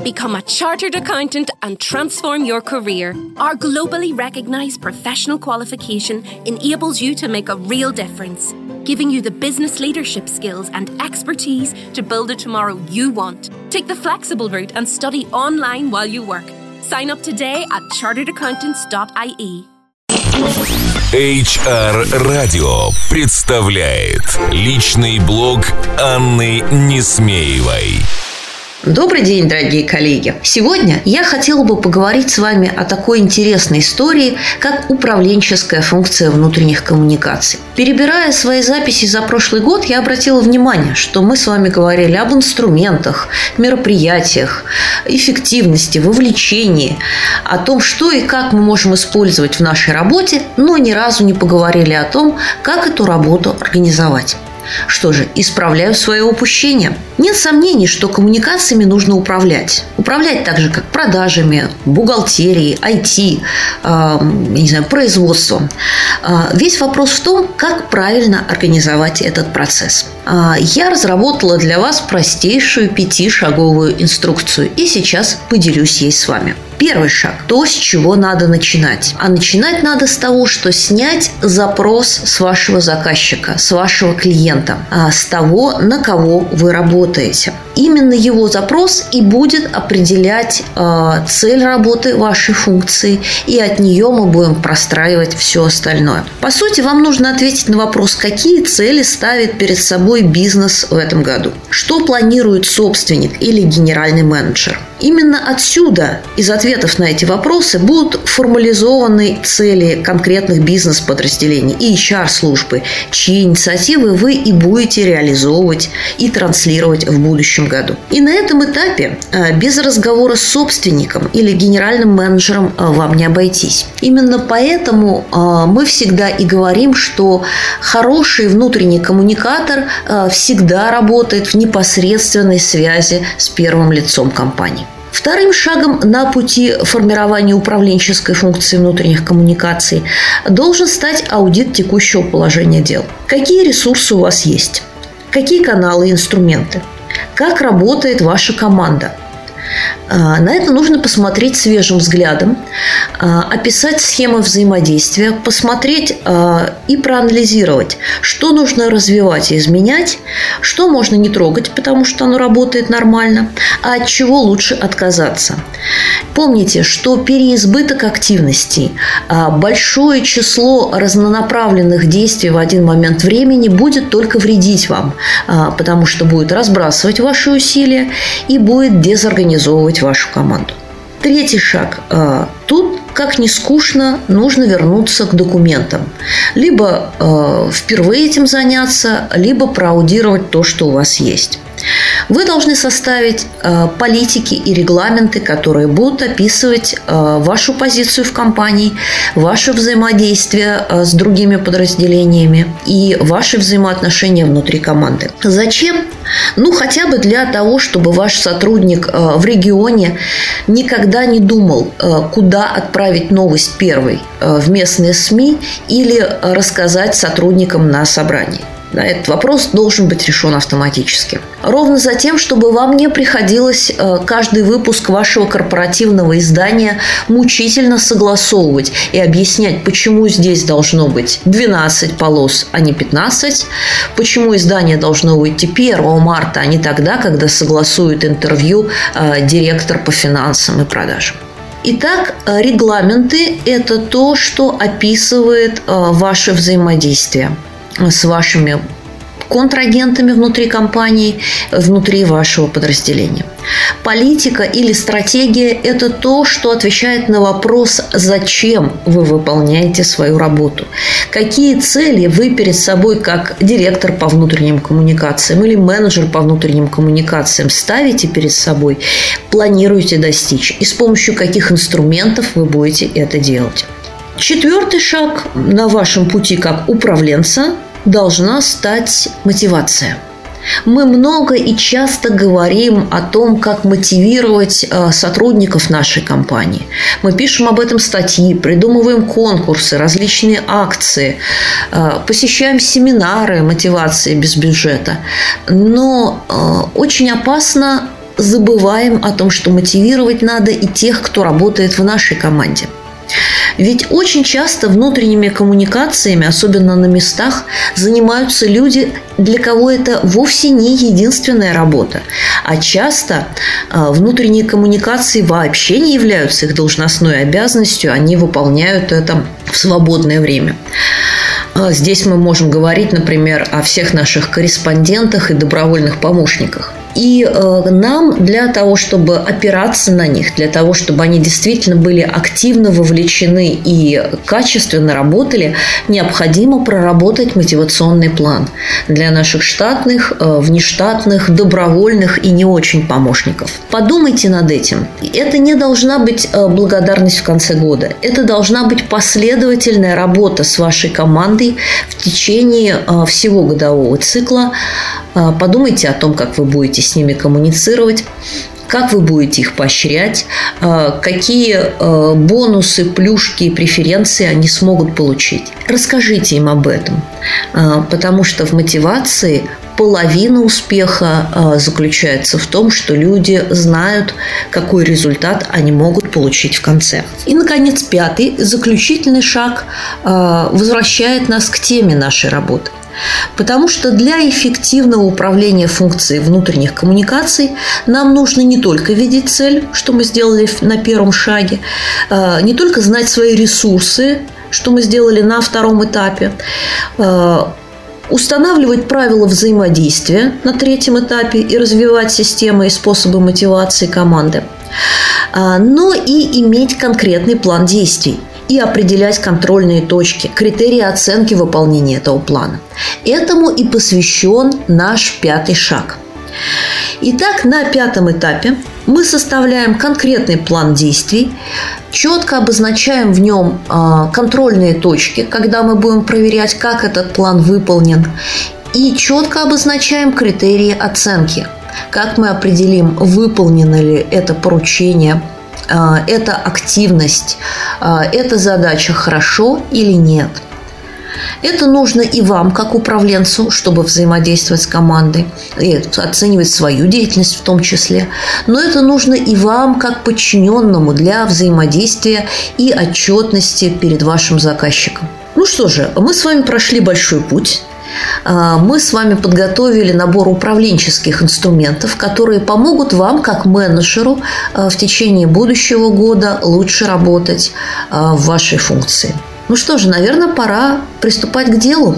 Become a chartered accountant and transform your career. Our globally recognized professional qualification enables you to make a real difference, giving you the business leadership skills and expertise to build a tomorrow you want. Take the flexible route and study online while you work. Sign up today at charteredaccountants.ie. HR Radio представляет личный блог Анны Несмеевой. Добрый день, дорогие коллеги! Сегодня я хотела бы поговорить с вами о такой интересной истории, как управленческая функция внутренних коммуникаций. Перебирая свои записи за прошлый год, я обратила внимание, что мы с вами говорили об инструментах, мероприятиях, эффективности, вовлечении, о том, что и как мы можем использовать в нашей работе, но ни разу не поговорили о том, как эту работу организовать. Что же, исправляю свое упущение. Нет сомнений, что коммуникациями нужно управлять. Управлять так же, как продажами, бухгалтерией, IT, э, я не знаю, производством. Э, весь вопрос в том, как правильно организовать этот процесс. Э, я разработала для вас простейшую пятишаговую инструкцию и сейчас поделюсь ей с вами. Первый шаг – то, с чего надо начинать. А начинать надо с того, что снять запрос с вашего заказчика, с вашего клиента, а с того, на кого вы работаете. Именно его запрос и будет определять э, цель работы вашей функции, и от нее мы будем простраивать все остальное. По сути, вам нужно ответить на вопрос, какие цели ставит перед собой бизнес в этом году, что планирует собственник или генеральный менеджер. Именно отсюда, из ответов на эти вопросы, будут формализованы цели конкретных бизнес-подразделений и HR-службы, чьи инициативы вы и будете реализовывать и транслировать в будущем году. И на этом этапе э, без разговора с собственником или генеральным менеджером э, вам не обойтись. Именно поэтому э, мы всегда и говорим, что хороший внутренний коммуникатор всегда работает в непосредственной связи с первым лицом компании. Вторым шагом на пути формирования управленческой функции внутренних коммуникаций должен стать аудит текущего положения дел. Какие ресурсы у вас есть? Какие каналы и инструменты? Как работает ваша команда? А, на это нужно посмотреть свежим взглядом, а, описать схемы взаимодействия, посмотреть а, и проанализировать, что нужно развивать и изменять, что можно не трогать, потому что оно работает нормально, а от чего лучше отказаться. Помните, что переизбыток активностей, большое число разнонаправленных действий в один момент времени будет только вредить вам, потому что будет разбрасывать ваши усилия и будет дезорганизовывать вашу команду. Третий шаг. А, тут, как ни скучно, нужно вернуться к документам. Либо э, впервые этим заняться, либо проаудировать то, что у вас есть. Вы должны составить э, политики и регламенты, которые будут описывать э, вашу позицию в компании, ваше взаимодействие э, с другими подразделениями и ваши взаимоотношения внутри команды. Зачем? Ну, хотя бы для того, чтобы ваш сотрудник в регионе никогда не думал, куда отправить новость первой в местные СМИ или рассказать сотрудникам на собрании. Да, этот вопрос должен быть решен автоматически. Ровно за тем, чтобы вам не приходилось э, каждый выпуск вашего корпоративного издания мучительно согласовывать и объяснять, почему здесь должно быть 12 полос, а не 15, почему издание должно выйти 1 марта, а не тогда, когда согласует интервью э, директор по финансам и продажам. Итак, э, регламенты – это то, что описывает ваше взаимодействие – с вашими контрагентами внутри компании, внутри вашего подразделения. Политика или стратегия – это то, что отвечает на вопрос, зачем вы выполняете свою работу. Какие цели вы перед собой, как директор по внутренним коммуникациям или менеджер по внутренним коммуникациям, ставите перед собой, планируете достичь и с помощью каких инструментов вы будете это делать. Четвертый шаг на вашем пути как управленца должна стать мотивация. Мы много и часто говорим о том, как мотивировать э, сотрудников нашей компании. Мы пишем об этом статьи, придумываем конкурсы, различные акции, э, посещаем семинары мотивации без бюджета. Но э, очень опасно забываем о том, что мотивировать надо и тех, кто работает в нашей команде – ведь очень часто внутренними коммуникациями, особенно на местах, занимаются люди, для кого это вовсе не единственная работа. А часто а, внутренние коммуникации вообще не являются их должностной обязанностью, они выполняют это в свободное время. А, здесь мы можем говорить, например, о всех наших корреспондентах и добровольных помощниках. И э, нам для того, чтобы опираться на них, для того, чтобы они действительно были активно вовлечены и качественно работали, необходимо проработать мотивационный план для наших штатных, э, внештатных, добровольных и не очень помощников. Подумайте над этим. Это не должна быть э, благодарность в конце года. Это должна быть последовательная работа с вашей командой в течение всего годового цикла. Э, подумайте о том, как вы будете с ними коммуницировать, как вы будете их поощрять, э, какие э, бонусы, плюшки и преференции они смогут получить. Расскажите им об этом, потому что в мотивации половина успеха заключается в том, что люди знают, какой результат они могут получить в конце. И, наконец, пятый, заключительный шаг возвращает нас к теме нашей работы. Потому что для эффективного управления функцией внутренних коммуникаций нам нужно не только видеть цель, что мы сделали на первом шаге, а, не только знать свои ресурсы, что мы сделали на втором этапе, а, устанавливать правила взаимодействия на третьем этапе и развивать системы и способы мотивации команды, а, но и иметь конкретный план действий – и определять контрольные точки, критерии оценки выполнения этого плана. Этому и посвящен наш пятый шаг. Итак, на пятом этапе мы составляем конкретный план действий, четко обозначаем в нем а, контрольные точки, когда мы будем проверять, как этот план выполнен, и четко обозначаем критерии оценки, как мы определим, выполнено ли это поручение а, эта активность, а, эта задача хорошо или нет. Это нужно и вам, как управленцу, чтобы взаимодействовать с командой и оценивать свою деятельность в том числе. Но это нужно и вам, как подчиненному, для взаимодействия и отчетности перед вашим заказчиком. Ну что же, мы с вами прошли большой путь. А, мы с вами подготовили набор управленческих инструментов, которые помогут вам, как менеджеру, а, в течение будущего года лучше работать а, в вашей функции. Ну что же, наверное, пора приступать к делу.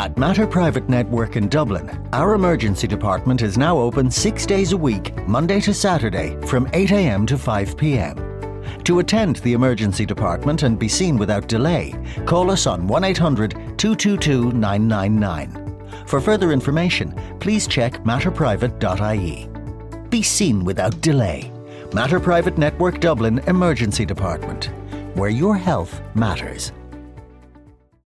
At Matter Private Network in Dublin, our emergency department is now open six days a week, Monday to Saturday, from 8am to 5pm. To attend the emergency department and be seen without delay, call us on 1 800 222 999. For further information, please check matterprivate.ie. Be seen without delay. Matter Private Network Dublin Emergency Department, where your health matters.